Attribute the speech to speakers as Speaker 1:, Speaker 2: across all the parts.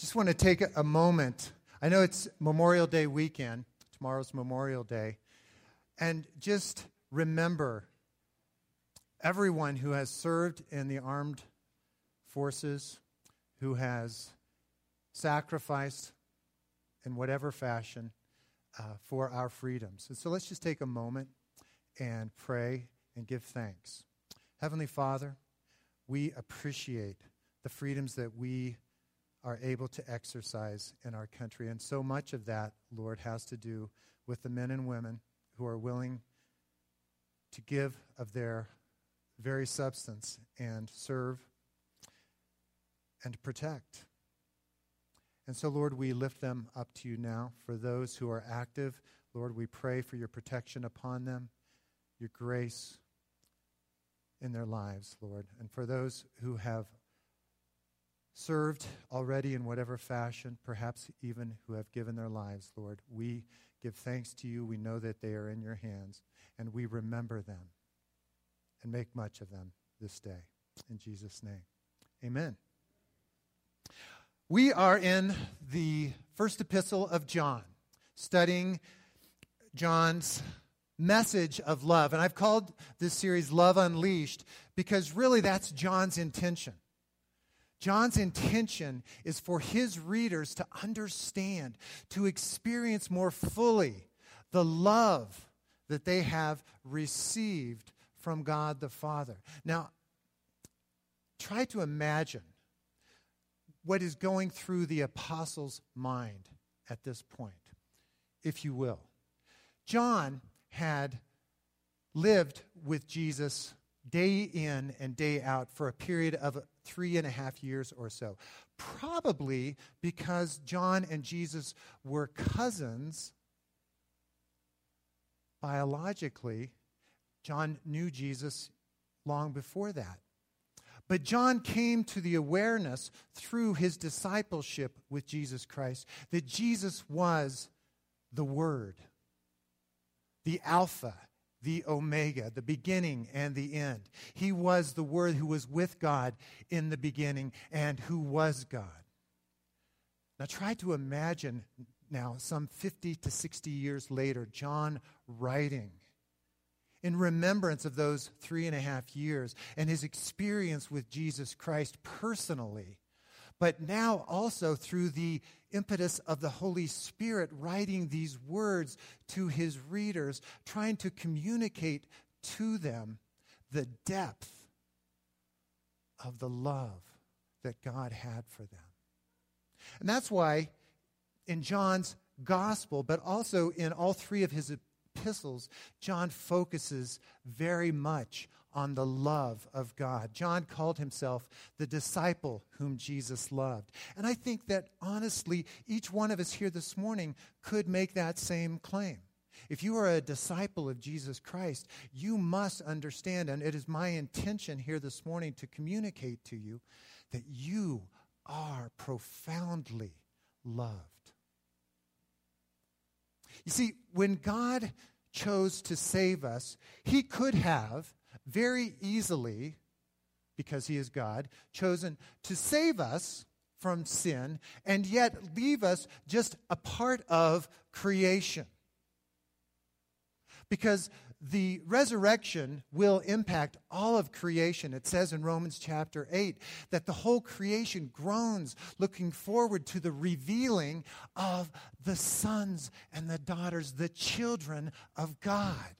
Speaker 1: just want to take a moment. I know it's Memorial Day weekend, tomorrow's Memorial Day, and just remember everyone who has served in the armed forces, who has sacrificed in whatever fashion uh, for our freedoms. And so let's just take a moment and pray and give thanks. Heavenly Father, we appreciate the freedoms that we are able to exercise in our country. And so much of that, Lord, has to do with the men and women who are willing to give of their very substance and serve and protect. And so, Lord, we lift them up to you now. For those who are active, Lord, we pray for your protection upon them, your grace in their lives, Lord. And for those who have served already in whatever fashion, perhaps even who have given their lives, Lord, we give thanks to you. We know that they are in your hands, and we remember them and make much of them this day. In Jesus' name, amen. We are in the first epistle of John, studying John's message of love. And I've called this series Love Unleashed because really that's John's intention. John's intention is for his readers to understand, to experience more fully the love that they have received from God the Father. Now, try to imagine what is going through the apostle's mind at this point, if you will. John had lived with Jesus day in and day out for a period of three and a half years or so. Probably because John and Jesus were cousins biologically. John knew Jesus long before that. But John came to the awareness through his discipleship with Jesus Christ that Jesus was the Word, the Alpha the Omega, the beginning and the end. He was the Word who was with God in the beginning and who was God. Now try to imagine now, some 50 to 60 years later, John writing in remembrance of those three and a half years and his experience with Jesus Christ personally but now also through the impetus of the Holy Spirit writing these words to his readers, trying to communicate to them the depth of the love that God had for them. And that's why in John's gospel, but also in all three of his epistles, John focuses very much on the love of God. John called himself the disciple whom Jesus loved. And I think that honestly, each one of us here this morning could make that same claim. If you are a disciple of Jesus Christ, you must understand, and it is my intention here this morning to communicate to you that you are profoundly loved. You see, when God chose to save us, he could have very easily, because he is God, chosen to save us from sin and yet leave us just a part of creation. Because the resurrection will impact all of creation. It says in Romans chapter 8 that the whole creation groans looking forward to the revealing of the sons and the daughters, the children of God.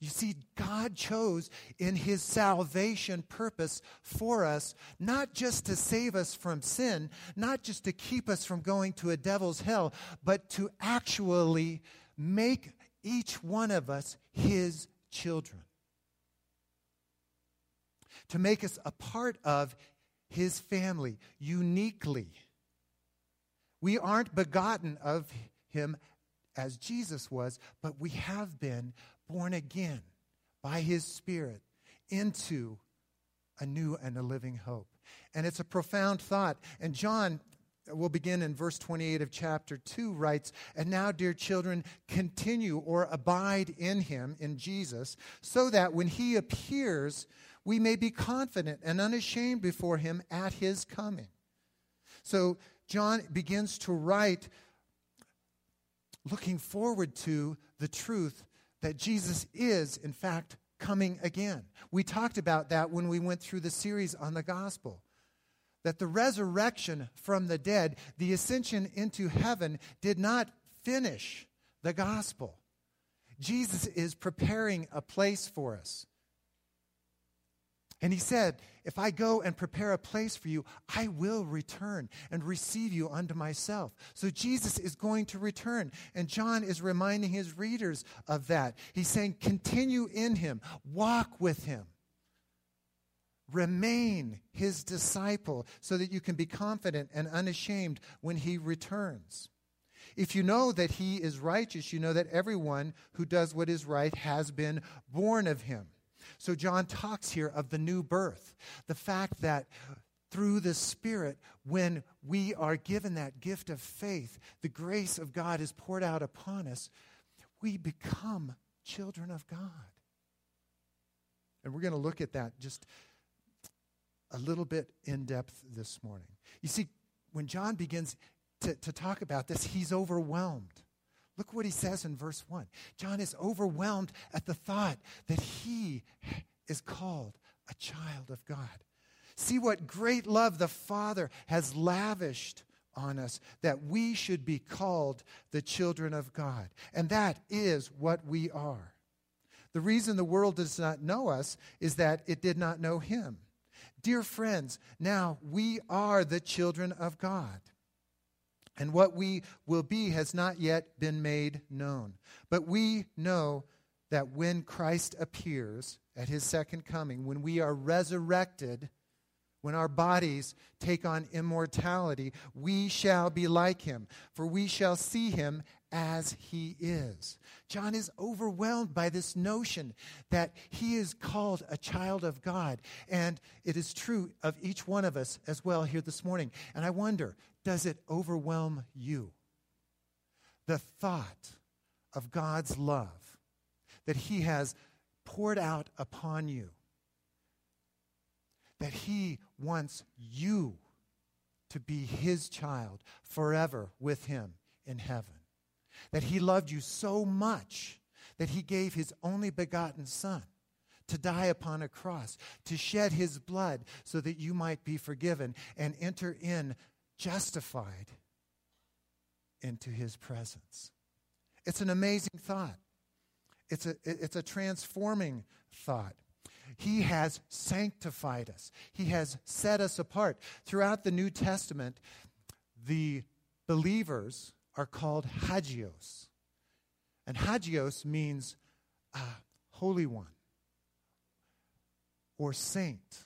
Speaker 1: You see, God chose in his salvation purpose for us not just to save us from sin, not just to keep us from going to a devil's hell, but to actually make each one of us his children. To make us a part of his family uniquely. We aren't begotten of him as Jesus was, but we have been born again by his Spirit into a new and a living hope. And it's a profound thought. And John, will begin in verse 28 of chapter 2, writes, And now, dear children, continue or abide in him, in Jesus, so that when he appears, we may be confident and unashamed before him at his coming. So, John begins to write looking forward to the truth that Jesus is, in fact, coming again. We talked about that when we went through the series on the gospel. That the resurrection from the dead, the ascension into heaven, did not finish the gospel. Jesus is preparing a place for us. And he said, If I go and prepare a place for you, I will return and receive you unto myself. So Jesus is going to return. And John is reminding his readers of that. He's saying, Continue in him, walk with him, remain his disciple so that you can be confident and unashamed when he returns. If you know that he is righteous, you know that everyone who does what is right has been born of him. So John talks here of the new birth, the fact that through the Spirit, when we are given that gift of faith, the grace of God is poured out upon us, we become children of God. And we're going to look at that just a little bit in depth this morning. You see, when John begins to, to talk about this, he's overwhelmed. Look what he says in verse 1. John is overwhelmed at the thought that he is called a child of God. See what great love the Father has lavished on us that we should be called the children of God. And that is what we are. The reason the world does not know us is that it did not know him. Dear friends, now we are the children of God. And what we will be has not yet been made known. But we know that when Christ appears at his second coming, when we are resurrected, when our bodies take on immortality, we shall be like him, for we shall see him as he is. John is overwhelmed by this notion that he is called a child of God. And it is true of each one of us as well here this morning. And I wonder does it overwhelm you? The thought of God's love that He has poured out upon you, that He wants you to be His child forever with Him in heaven, that He loved you so much that He gave His only begotten Son to die upon a cross, to shed his blood so that you might be forgiven and enter in justified into his presence. It's an amazing thought. It's a, it's a transforming thought. He has sanctified us, He has set us apart. Throughout the New Testament, the believers are called hagios. And hagios means holy one or saint.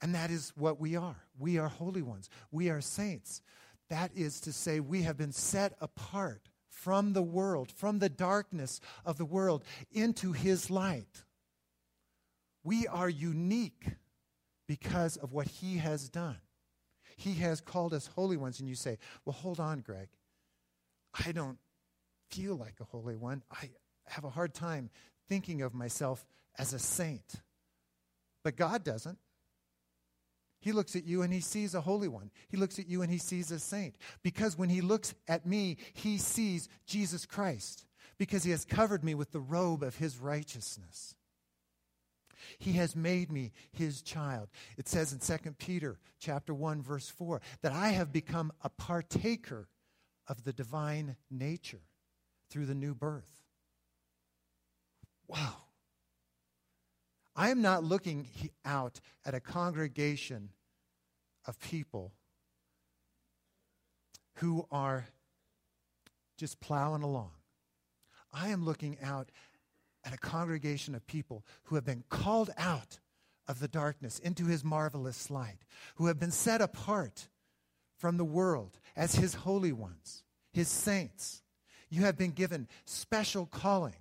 Speaker 1: And that is what we are. We are holy ones. We are saints. That is to say, we have been set apart from the world, from the darkness of the world, into His light. We are unique because of what He has done. He has called us holy ones. And you say, well, hold on, Greg. I don't feel like a holy one. I have a hard time thinking of myself as a saint. But God doesn't. He looks at you and he sees a holy one. He looks at you and he sees a saint. Because when he looks at me, he sees Jesus Christ. Because he has covered me with the robe of his righteousness. He has made me his child. It says in 2 Peter chapter 1 verse 4 that I have become a partaker of the divine nature through the new birth. Wow. I am not looking out at a congregation of people who are just plowing along. I am looking out at a congregation of people who have been called out of the darkness into his marvelous light, who have been set apart from the world as his holy ones, his saints. You have been given special calling.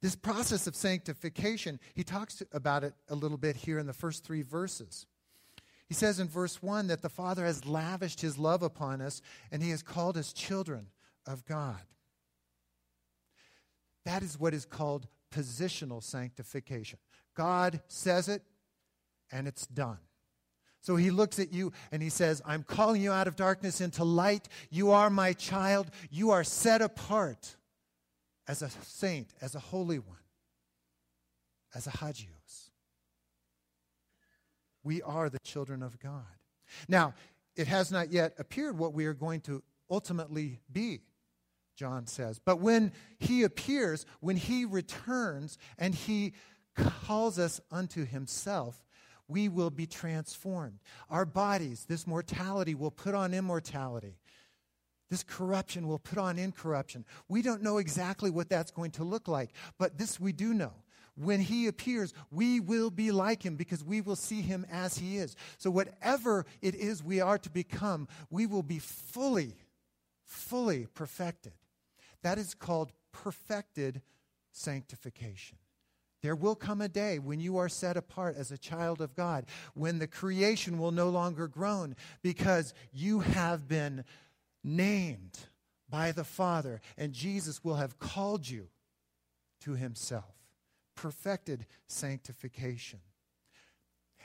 Speaker 1: This process of sanctification, he talks about it a little bit here in the first three verses. He says in verse 1 that the Father has lavished his love upon us and he has called us children of God. That is what is called positional sanctification. God says it and it's done. So he looks at you and he says, I'm calling you out of darkness into light. You are my child. You are set apart as a saint, as a holy one, as a hagios. We are the children of God. Now, it has not yet appeared what we are going to ultimately be, John says. But when he appears, when he returns and he calls us unto himself, we will be transformed. Our bodies, this mortality, will put on immortality. This corruption will put on incorruption. We don't know exactly what that's going to look like, but this we do know. When he appears, we will be like him because we will see him as he is. So, whatever it is we are to become, we will be fully, fully perfected. That is called perfected sanctification. There will come a day when you are set apart as a child of God, when the creation will no longer groan because you have been named by the Father, and Jesus will have called you to himself. Perfected sanctification.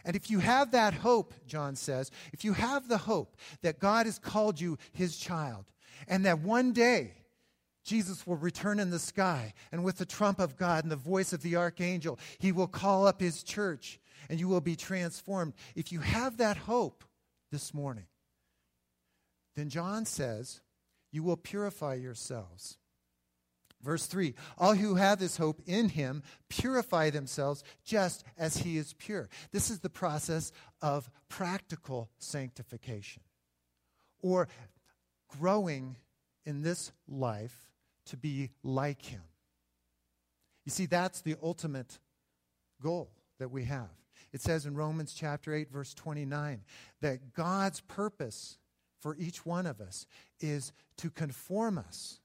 Speaker 1: And if you have that hope, John says, if you have the hope that God has called you his child, and that one day Jesus will return in the sky, and with the trump of God and the voice of the archangel, he will call up his church, and you will be transformed. If you have that hope this morning, then John says, you will purify yourselves. Verse 3 All who have this hope in him purify themselves just as he is pure. This is the process of practical sanctification or growing in this life to be like him. You see, that's the ultimate goal that we have. It says in Romans chapter 8, verse 29, that God's purpose for each one of us is to conform us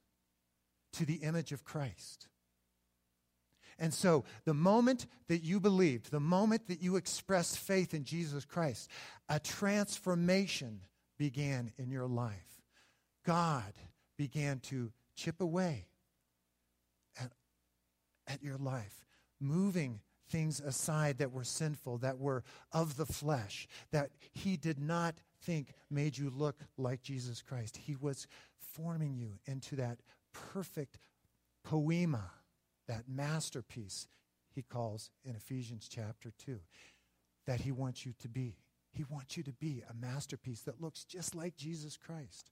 Speaker 1: to the image of Christ. And so, the moment that you believed, the moment that you expressed faith in Jesus Christ, a transformation began in your life. God began to chip away at, at your life, moving things aside that were sinful, that were of the flesh, that he did not think made you look like Jesus Christ. He was forming you into that perfect poiema, that masterpiece he calls in Ephesians chapter 2, that he wants you to be. He wants you to be a masterpiece that looks just like Jesus Christ.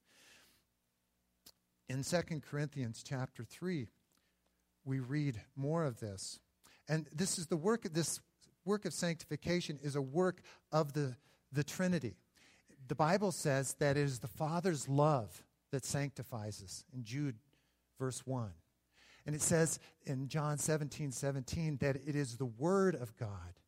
Speaker 1: In 2 Corinthians chapter 3, we read more of this. And this is the work of this work of sanctification is a work of the, the Trinity. The Bible says that it is the Father's love that sanctifies us in Jude verse 1. And it says in John 17, 17 that it is the Word of God,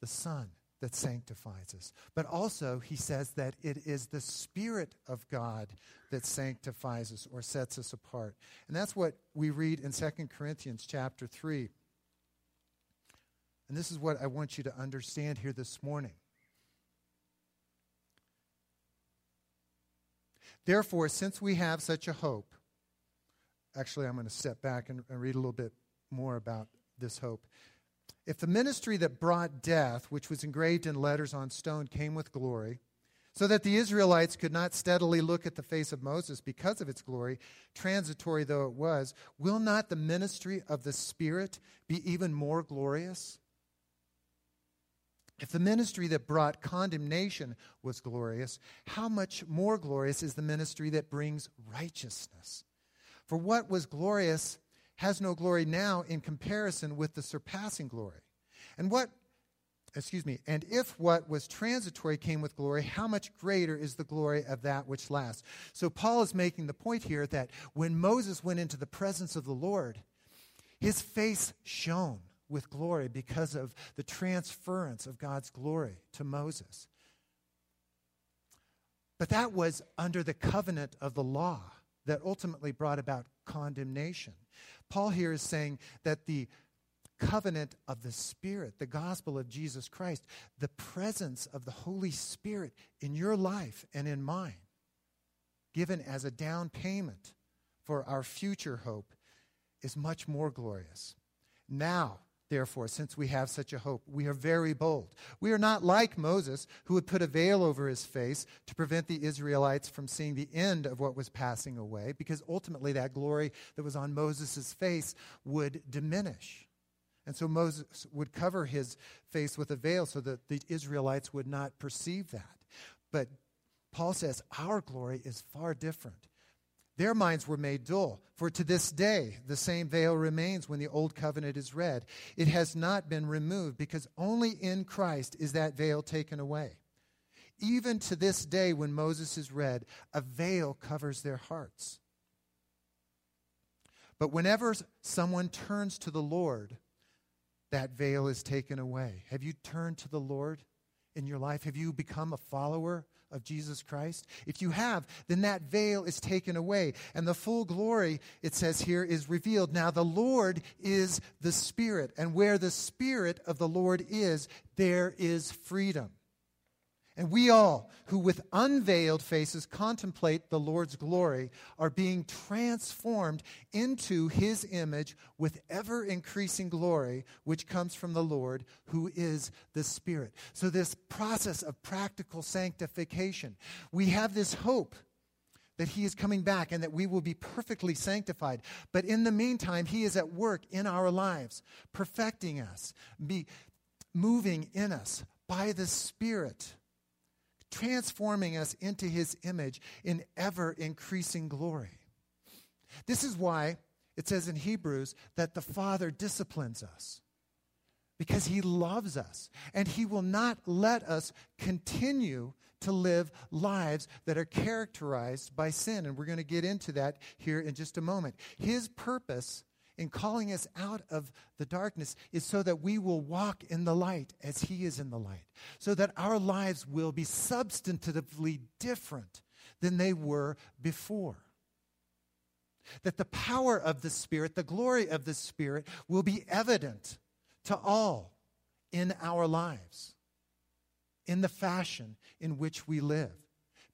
Speaker 1: the Son, that sanctifies us. But also, he says that it is the Spirit of God that sanctifies us or sets us apart. And that's what we read in 2 Corinthians chapter 3. And this is what I want you to understand here this morning. Therefore, since we have such a hope, actually, I'm going to step back and, and read a little bit more about this hope. If the ministry that brought death, which was engraved in letters on stone, came with glory, so that the Israelites could not steadily look at the face of Moses because of its glory, transitory though it was, will not the ministry of the Spirit be even more glorious? If the ministry that brought condemnation was glorious, how much more glorious is the ministry that brings righteousness? For what was glorious has no glory now in comparison with the surpassing glory. And what, excuse me, and if what was transitory came with glory, how much greater is the glory of that which lasts? So Paul is making the point here that when Moses went into the presence of the Lord, his face shone with glory because of the transference of God's glory to Moses. But that was under the covenant of the law that ultimately brought about condemnation. Paul here is saying that the covenant of the Spirit, the gospel of Jesus Christ, the presence of the Holy Spirit in your life and in mine, given as a down payment for our future hope, is much more glorious. Now, therefore, since we have such a hope, we are very bold. We are not like Moses, who would put a veil over his face to prevent the Israelites from seeing the end of what was passing away, because ultimately that glory that was on Moses' face would diminish. And so Moses would cover his face with a veil so that the Israelites would not perceive that. But Paul says our glory is far different. Their minds were made dull, for to this day the same veil remains when the old covenant is read. It has not been removed because only in Christ is that veil taken away. Even to this day, when Moses is read, a veil covers their hearts. But whenever someone turns to the Lord, that veil is taken away. Have you turned to the Lord in your life? Have you become a follower of Jesus Christ? If you have, then that veil is taken away, and the full glory, it says here, is revealed. Now, the Lord is the Spirit, and where the Spirit of the Lord is, there is freedom. And we all, who with unveiled faces contemplate the Lord's glory, are being transformed into his image with ever increasing glory, which comes from the Lord, who is the Spirit. So, this process of practical sanctification, we have this hope that he is coming back and that we will be perfectly sanctified. But in the meantime, he is at work in our lives, perfecting us, be moving in us by the Spirit transforming us into his image in ever increasing glory. This is why it says in Hebrews that the Father disciplines us because he loves us and he will not let us continue to live lives that are characterized by sin. And we're going to get into that here in just a moment. His purpose in calling us out of the darkness is so that we will walk in the light as He is in the light, so that our lives will be substantively different than they were before. That the power of the Spirit, the glory of the Spirit, will be evident to all in our lives, in the fashion in which we live.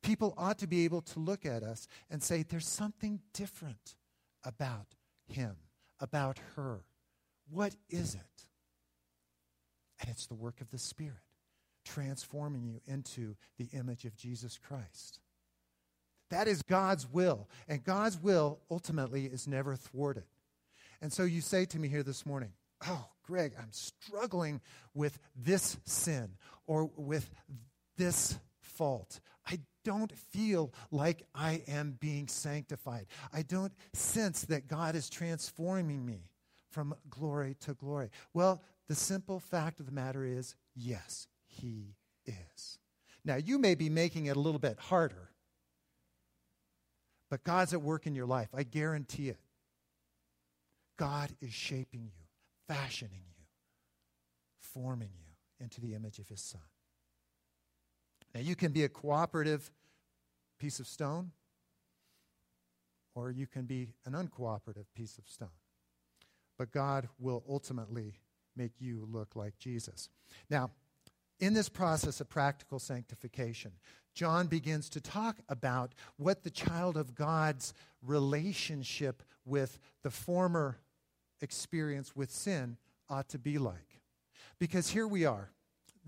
Speaker 1: People ought to be able to look at us and say, There's something different about him about her. What is it? And it's the work of the Spirit, transforming you into the image of Jesus Christ. That is God's will. And God's will ultimately is never thwarted. And so you say to me here this morning, Oh, Greg, I'm struggling with this sin or with this fault. I don't feel like I am being sanctified. I don't sense that God is transforming me from glory to glory. Well, the simple fact of the matter is yes, He is. Now, you may be making it a little bit harder, but God's at work in your life. I guarantee it. God is shaping you, fashioning you, forming you into the image of His Son. Now, you can be a cooperative piece of stone, or you can be an uncooperative piece of stone. But God will ultimately make you look like Jesus. Now, in this process of practical sanctification, John begins to talk about what the child of God's relationship with the former experience with sin ought to be like. Because here we are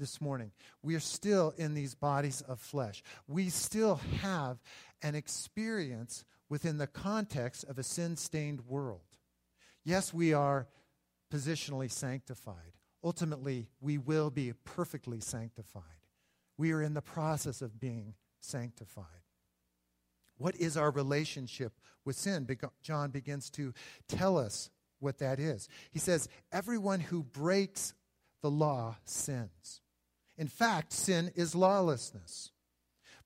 Speaker 1: this morning. We are still in these bodies of flesh. We still have an experience within the context of a sin stained world. Yes, we are positionally sanctified. Ultimately, we will be perfectly sanctified. We are in the process of being sanctified. What is our relationship with sin? John begins to tell us what that is. He says, Everyone who breaks the law sins. In fact, sin is lawlessness.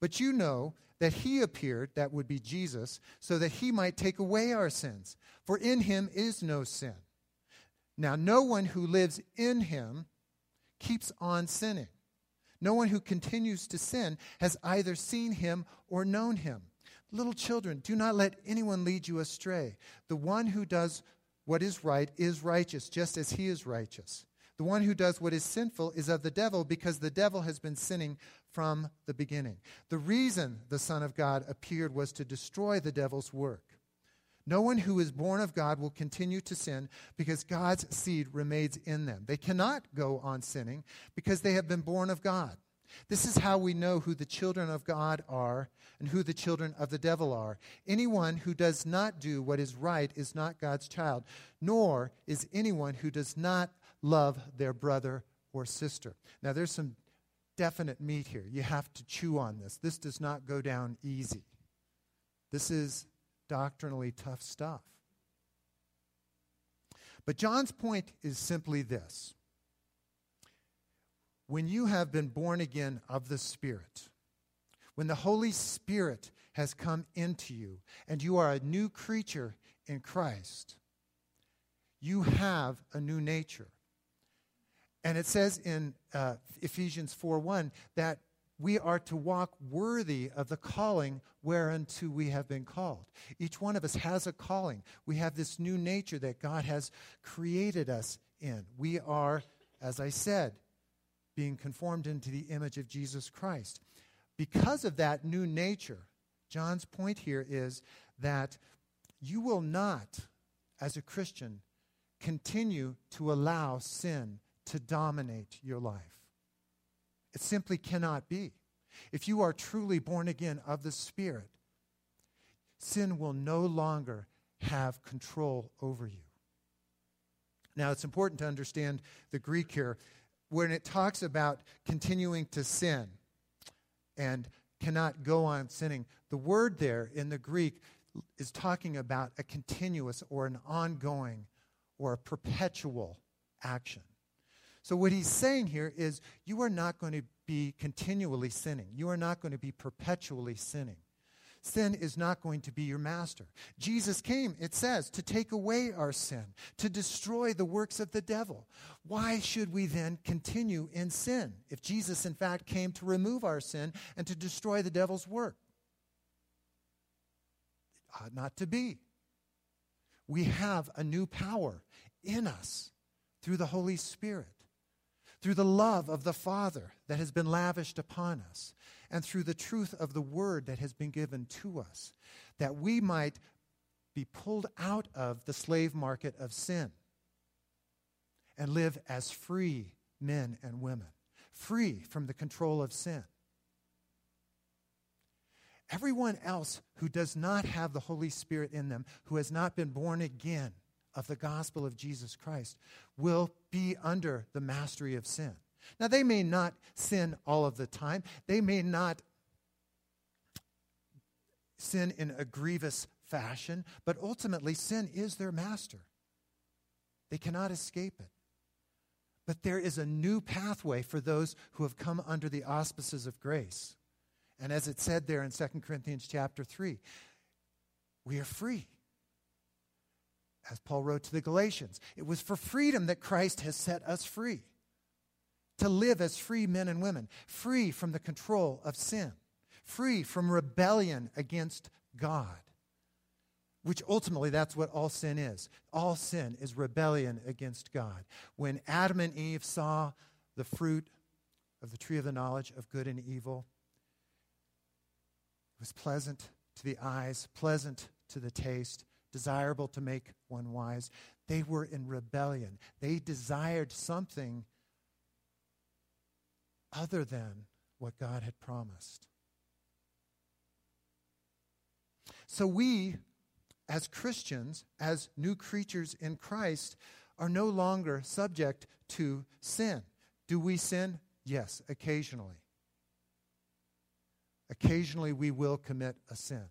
Speaker 1: But you know that he appeared, that would be Jesus, so that he might take away our sins. For in him is no sin. Now, no one who lives in him keeps on sinning. No one who continues to sin has either seen him or known him. Little children, do not let anyone lead you astray. The one who does what is right is righteous, just as he is righteous. The one who does what is sinful is of the devil because the devil has been sinning from the beginning. The reason the Son of God appeared was to destroy the devil's work. No one who is born of God will continue to sin because God's seed remains in them. They cannot go on sinning because they have been born of God. This is how we know who the children of God are and who the children of the devil are. Anyone who does not do what is right is not God's child, nor is anyone who does not love their brother or sister. Now, there's some definite meat here. You have to chew on this. This does not go down easy. This is doctrinally tough stuff. But John's point is simply this when you have been born again of the Spirit, when the Holy Spirit has come into you and you are a new creature in Christ, you have a new nature. And it says in uh, Ephesians 4 1 that we are to walk worthy of the calling whereunto we have been called. Each one of us has a calling. We have this new nature that God has created us in. We are, as I said, being conformed into the image of Jesus Christ. Because of that new nature, John's point here is that you will not, as a Christian, continue to allow sin to dominate your life. It simply cannot be. If you are truly born again of the Spirit, sin will no longer have control over you. Now, it's important to understand the Greek here when it talks about continuing to sin and cannot go on sinning. The word there in the Greek is talking about a continuous or an ongoing or a perpetual action. So, what he's saying here is you are not going to be continually sinning, you are not going to be perpetually sinning. Sin is not going to be your master. Jesus came, it says, to take away our sin, to destroy the works of the devil. Why should we then continue in sin if Jesus, in fact, came to remove our sin and to destroy the devil's work? It ought not to be. We have a new power in us through the Holy Spirit through the love of the Father that has been lavished upon us, and through the truth of the Word that has been given to us, that we might be pulled out of the slave market of sin and live as free men and women, free from the control of sin. Everyone else who does not have the Holy Spirit in them, who has not been born again, of the gospel of Jesus Christ will be under the mastery of sin. Now, they may not sin all of the time, they may not sin in a grievous fashion, but ultimately, sin is their master. They cannot escape it. But there is a new pathway for those who have come under the auspices of grace. And as it said there in 2 Corinthians chapter 3, we are free as Paul wrote to the Galatians. It was for freedom that Christ has set us free. To live as free men and women, free from the control of sin, free from rebellion against God. Which ultimately, that's what all sin is. All sin is rebellion against God. When Adam and Eve saw the fruit of the tree of the knowledge of good and evil, it was pleasant to the eyes, pleasant to the taste, desirable to make one wise. They were in rebellion. They desired something other than what God had promised. So we, as Christians, as new creatures in Christ, are no longer subject to sin. Do we sin? Yes, occasionally. Occasionally we will commit a sin.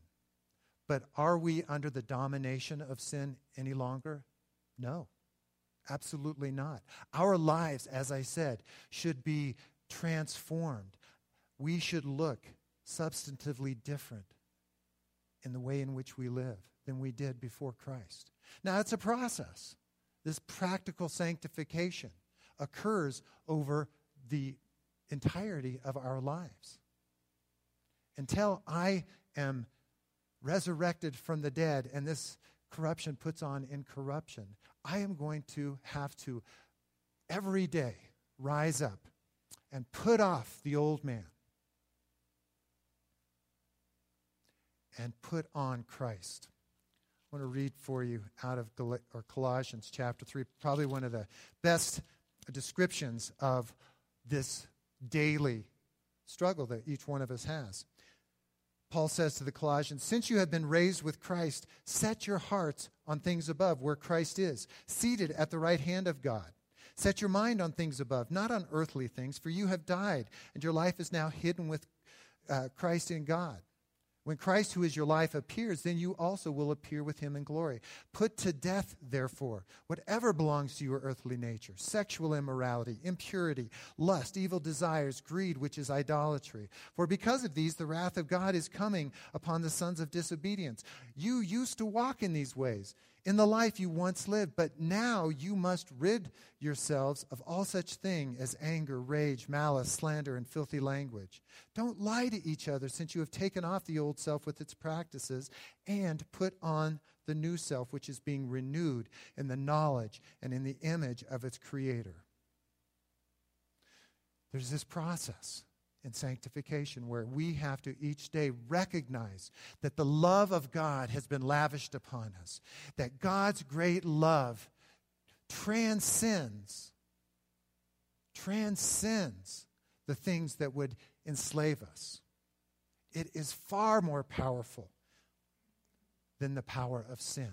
Speaker 1: But are we under the domination of sin any longer? No, absolutely not. Our lives, as I said, should be transformed. We should look substantively different in the way in which we live than we did before Christ. Now, it's a process. This practical sanctification occurs over the entirety of our lives. Until I am resurrected from the dead and this corruption puts on incorruption, I am going to have to every day rise up and put off the old man and put on Christ. I want to read for you out of Gal- or Colossians chapter 3, probably one of the best descriptions of this daily struggle that each one of us has. Paul says to the Colossians, Since you have been raised with Christ, set your hearts on things above, where Christ is, seated at the right hand of God. Set your mind on things above, not on earthly things, for you have died, and your life is now hidden with uh, Christ in God. When Christ, who is your life, appears, then you also will appear with him in glory. Put to death, therefore, whatever belongs to your earthly nature sexual immorality, impurity, lust, evil desires, greed, which is idolatry. For because of these, the wrath of God is coming upon the sons of disobedience. You used to walk in these ways in the life you once lived, but now you must rid yourselves of all such thing as anger, rage, malice, slander, and filthy language. Don't lie to each other, since you have taken off the old self with its practices and put on the new self, which is being renewed in the knowledge and in the image of its creator. There's this process in sanctification where we have to each day recognize that the love of God has been lavished upon us, that God's great love transcends transcends the things that would enslave us. It is far more powerful than the power of sin.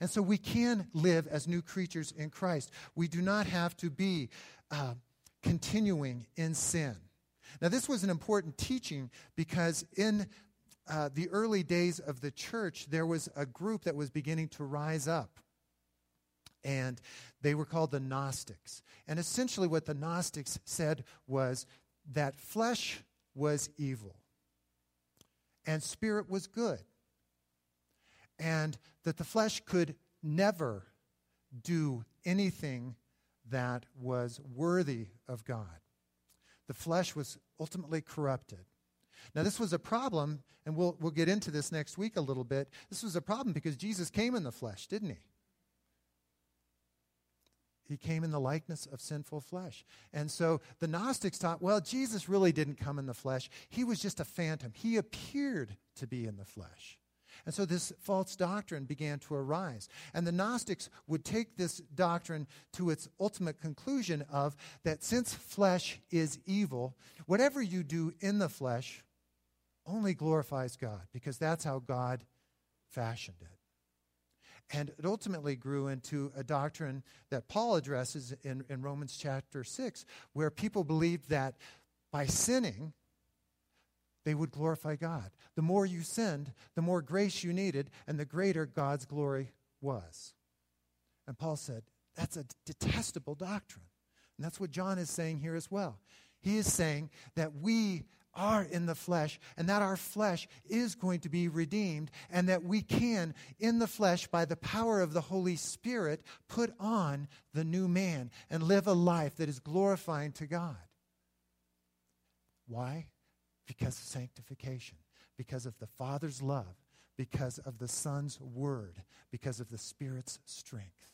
Speaker 1: And so we can live as new creatures in Christ. We do not have to be uh, continuing in sin. Now, this was an important teaching because in uh, the early days of the church, there was a group that was beginning to rise up. And they were called the Gnostics. And essentially, what the Gnostics said was that flesh was evil and spirit was good. And that the flesh could never do anything that was worthy of God the flesh was ultimately corrupted. Now, this was a problem, and we'll, we'll get into this next week a little bit. This was a problem because Jesus came in the flesh, didn't he? He came in the likeness of sinful flesh. And so the Gnostics thought, well, Jesus really didn't come in the flesh. He was just a phantom. He appeared to be in the flesh. And so this false doctrine began to arise. And the Gnostics would take this doctrine to its ultimate conclusion of that since flesh is evil, whatever you do in the flesh only glorifies God because that's how God fashioned it. And it ultimately grew into a doctrine that Paul addresses in, in Romans chapter 6, where people believed that by sinning, they would glorify God. The more you sinned, the more grace you needed, and the greater God's glory was. And Paul said, that's a detestable doctrine. And that's what John is saying here as well. He is saying that we are in the flesh and that our flesh is going to be redeemed and that we can, in the flesh, by the power of the Holy Spirit, put on the new man and live a life that is glorifying to God. Why? Because of sanctification, because of the Father's love, because of the Son's word, because of the Spirit's strength.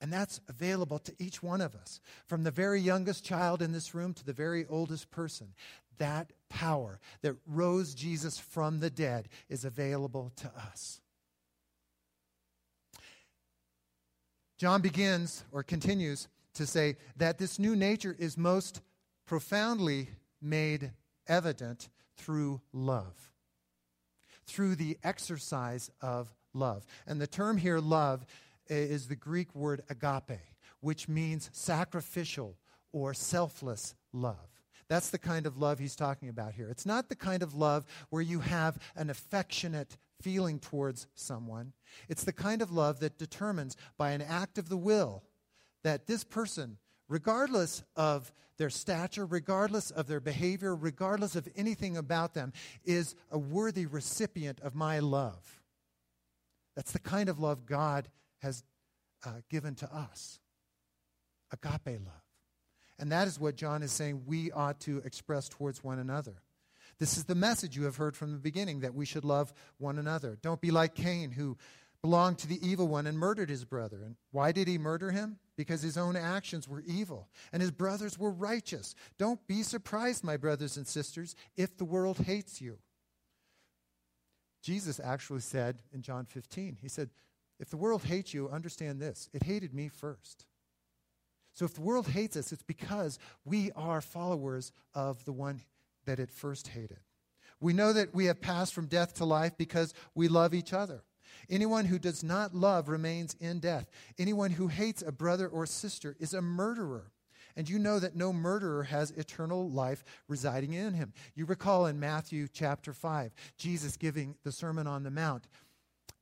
Speaker 1: And that's available to each one of us, from the very youngest child in this room to the very oldest person. That power that rose Jesus from the dead is available to us. John begins or continues to say that this new nature is most profoundly made evident through love, through the exercise of love. And the term here, love, is the Greek word agape, which means sacrificial or selfless love. That's the kind of love he's talking about here. It's not the kind of love where you have an affectionate feeling towards someone. It's the kind of love that determines by an act of the will that this person, regardless of their stature, regardless of their behavior, regardless of anything about them, is a worthy recipient of my love. That's the kind of love God has uh, given to us agape love. And that is what John is saying we ought to express towards one another. This is the message you have heard from the beginning that we should love one another. Don't be like Cain, who belonged to the evil one and murdered his brother. And why did he murder him? Because his own actions were evil and his brothers were righteous. Don't be surprised, my brothers and sisters, if the world hates you. Jesus actually said in John 15, He said, If the world hates you, understand this it hated me first. So if the world hates us, it's because we are followers of the one that it first hated. We know that we have passed from death to life because we love each other. Anyone who does not love remains in death. Anyone who hates a brother or sister is a murderer. And you know that no murderer has eternal life residing in him. You recall in Matthew chapter 5, Jesus giving the Sermon on the Mount,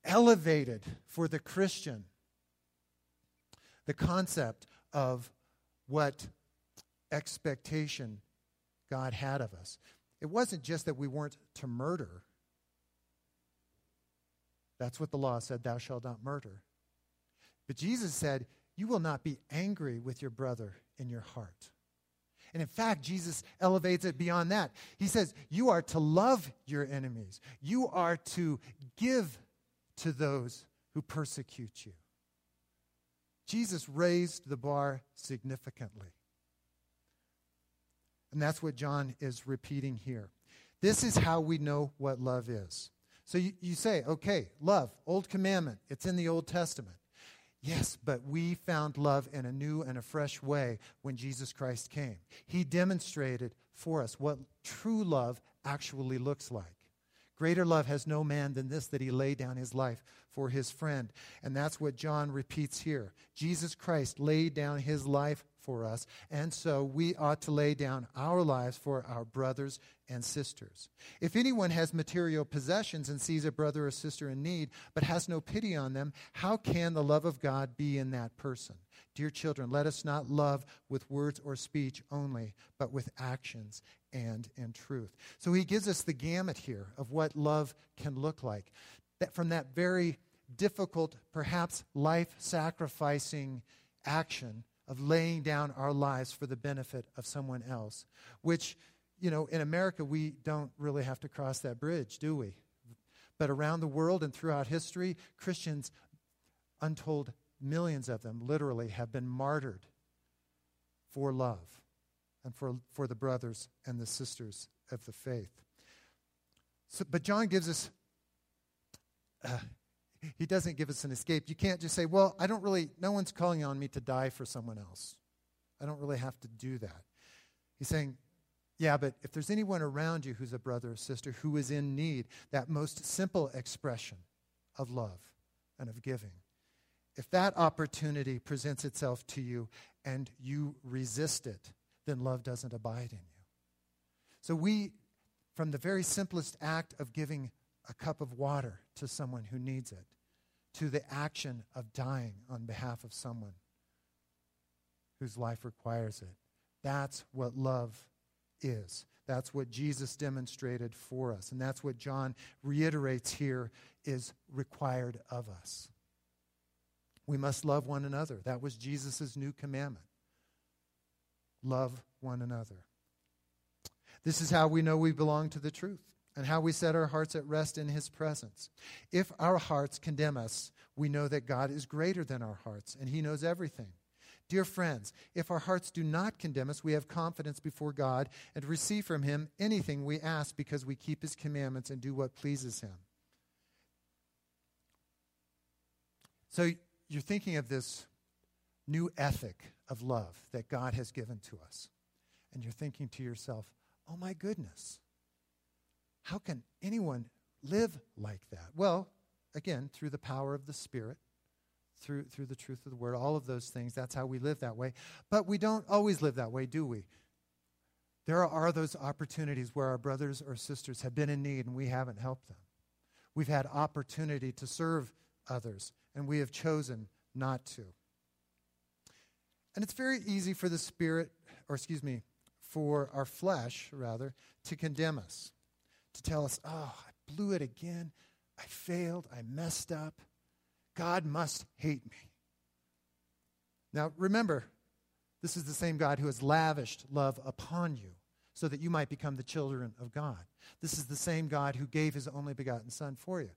Speaker 1: elevated for the Christian the concept of what expectation God had of us. It wasn't just that we weren't to murder. That's what the law said, thou shalt not murder. But Jesus said, you will not be angry with your brother in your heart. And in fact, Jesus elevates it beyond that. He says, You are to love your enemies, you are to give to those who persecute you. Jesus raised the bar significantly. And that's what John is repeating here. This is how we know what love is. So you, you say, okay, love, old commandment, it's in the Old Testament. Yes, but we found love in a new and a fresh way when Jesus Christ came. He demonstrated for us what true love actually looks like. Greater love has no man than this, that he laid down his life for his friend. And that's what John repeats here. Jesus Christ laid down his life for us, and so we ought to lay down our lives for our brothers and sisters. If anyone has material possessions and sees a brother or sister in need, but has no pity on them, how can the love of God be in that person? Dear children, let us not love with words or speech only, but with actions and in truth. So he gives us the gamut here of what love can look like. That from that very difficult, perhaps life sacrificing action of laying down our lives for the benefit of someone else, which, you know, in America, we don't really have to cross that bridge, do we? But around the world and throughout history, Christians, untold millions of them, literally, have been martyred for love and for, for the brothers and the sisters of the faith. So, but John gives us, uh, he doesn't give us an escape. You can't just say, well, I don't really, no one's calling on me to die for someone else. I don't really have to do that. He's saying, yeah, but if there's anyone around you who's a brother or sister who is in need, that most simple expression of love and of giving, if that opportunity presents itself to you and you resist it, then love doesn't abide in you. So we, from the very simplest act of giving a cup of water to someone who needs it, to the action of dying on behalf of someone whose life requires it. That's what love is. That's what Jesus demonstrated for us. And that's what John reiterates here is required of us. We must love one another. That was Jesus' new commandment. Love one another. This is how we know we belong to the truth and how we set our hearts at rest in His presence. If our hearts condemn us, we know that God is greater than our hearts and He knows everything. Dear friends, if our hearts do not condemn us, we have confidence before God and receive from Him anything we ask because we keep His commandments and do what pleases Him. So you're thinking of this new ethic of love that God has given to us. And you're thinking to yourself, oh my goodness, how can anyone live like that? Well, again, through the power of the Spirit, through, through the truth of the Word, all of those things, that's how we live that way. But we don't always live that way, do we? There are those opportunities where our brothers or sisters have been in need and we haven't helped them. We've had opportunity to serve others and we have chosen not to. And it's very easy for the Spirit, or excuse me, for our flesh, rather, to condemn us to tell us, oh, I blew it again. I failed. I messed up. God must hate me. Now, remember, this is the same God who has lavished love upon you so that you might become the children of God. This is the same God who gave his only begotten Son for you.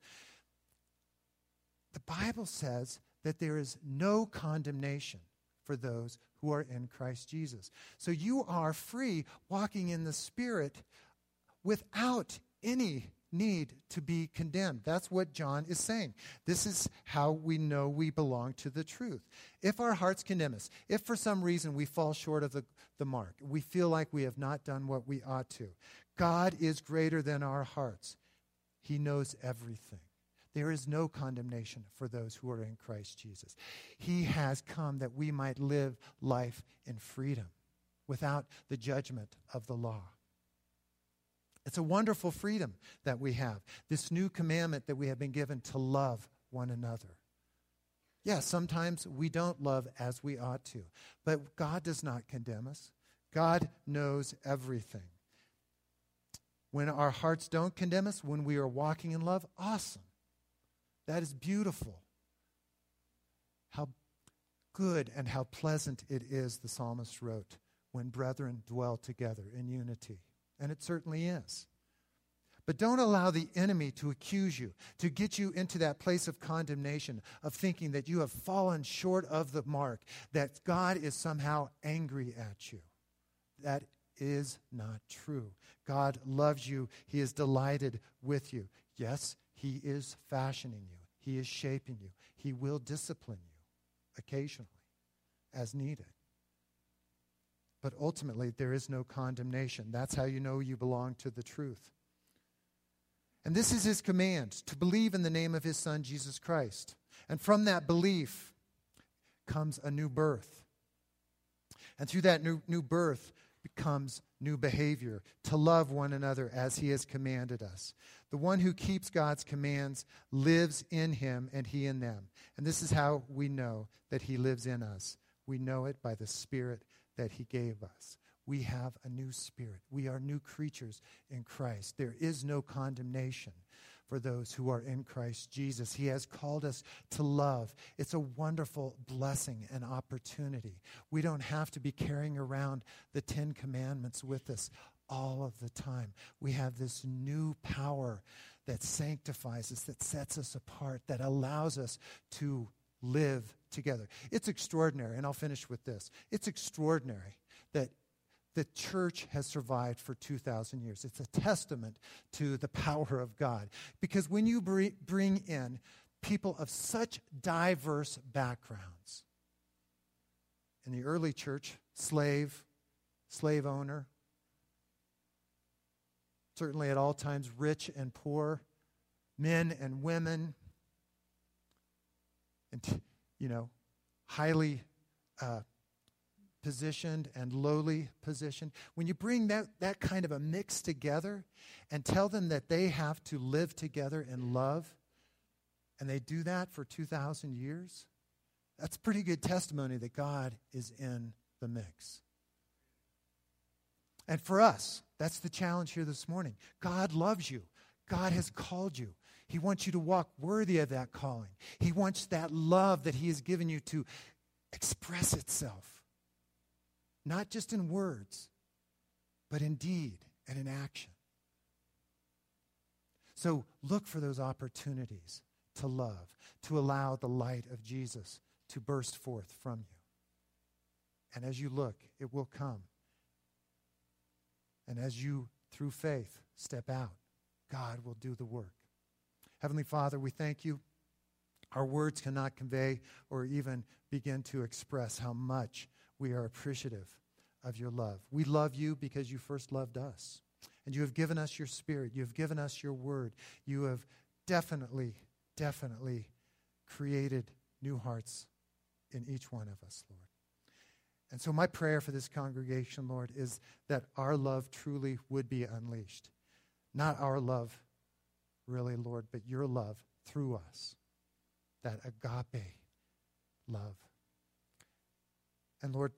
Speaker 1: The Bible says that there is no condemnation for those who are in Christ Jesus. So you are free walking in the Spirit without any need to be condemned. That's what John is saying. This is how we know we belong to the truth. If our hearts condemn us, if for some reason we fall short of the, the mark, we feel like we have not done what we ought to, God is greater than our hearts. He knows everything. There is no condemnation for those who are in Christ Jesus. He has come that we might live life in freedom without the judgment of the law. It's a wonderful freedom that we have. This new commandment that we have been given to love one another. Yeah, sometimes we don't love as we ought to, but God does not condemn us. God knows everything. When our hearts don't condemn us, when we are walking in love, awesome. That is beautiful. How good and how pleasant it is, the psalmist wrote, when brethren dwell together in unity and it certainly is. But don't allow the enemy to accuse you, to get you into that place of condemnation, of thinking that you have fallen short of the mark, that God is somehow angry at you. That is not true. God loves you, He is delighted with you. Yes, He is fashioning you, He is shaping you, He will discipline you occasionally as needed. But ultimately, there is no condemnation. That's how you know you belong to the truth. And this is his command to believe in the name of his son, Jesus Christ. And from that belief comes a new birth. And through that new, new birth becomes new behavior to love one another as he has commanded us. The one who keeps God's commands lives in him and he in them. And this is how we know that he lives in us. We know it by the Spirit that he gave us. We have a new spirit. We are new creatures in Christ. There is no condemnation for those who are in Christ Jesus. He has called us to love. It's a wonderful blessing and opportunity. We don't have to be carrying around the Ten Commandments with us all of the time. We have this new power that sanctifies us, that sets us apart, that allows us to live together. It's extraordinary, and I'll finish with this. It's extraordinary that the church has survived for 2,000 years. It's a testament to the power of God. Because when you bring in people of such diverse backgrounds, in the early church, slave, slave owner, certainly at all times rich and poor, men and women, and, you know, highly uh, positioned and lowly positioned. When you bring that, that kind of a mix together and tell them that they have to live together in love, and they do that for 2,000 years, that's pretty good testimony that God is in the mix. And for us, that's the challenge here this morning. God loves you. God has called you. He wants you to walk worthy of that calling. He wants that love that He has given you to express itself, not just in words, but in deed and in action. So look for those opportunities to love, to allow the light of Jesus to burst forth from you. And as you look, it will come. And as you, through faith, step out, God will do the work. Heavenly Father, we thank you. Our words cannot convey or even begin to express how much we are appreciative of your love. We love you because you first loved us. And you have given us your spirit. You have given us your word. You have definitely, definitely created new hearts in each one of us, Lord. And so, my prayer for this congregation, Lord, is that our love truly would be unleashed. Not our love really, Lord, but your love through us, that agape love. And Lord,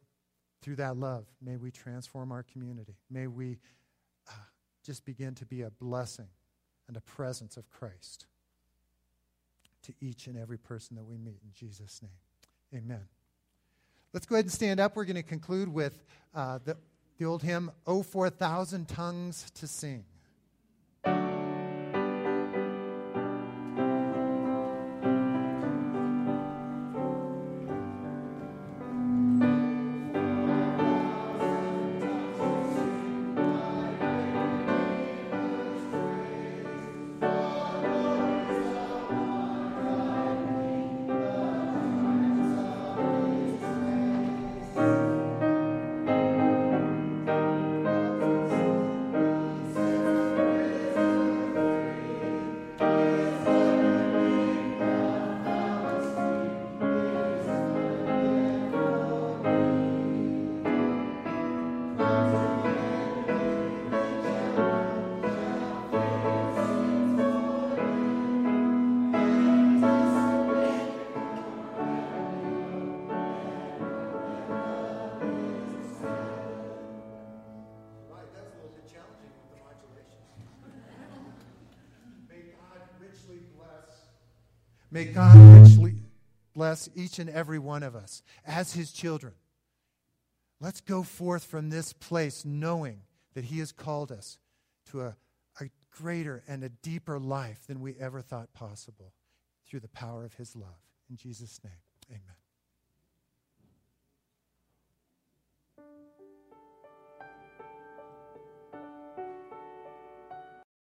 Speaker 1: through that love, may we transform our community. May we uh, just begin to be a blessing and a presence of Christ to each and every person that we meet in Jesus' name. Amen. Let's go ahead and stand up. We're going to conclude with uh, the, the old hymn, Oh, for a thousand tongues to sing. May God richly bless each and every one of us as his children. Let's go forth from this place knowing that he has called us to a, a greater and a deeper life than we ever thought possible through the power of his love. In Jesus' name, amen.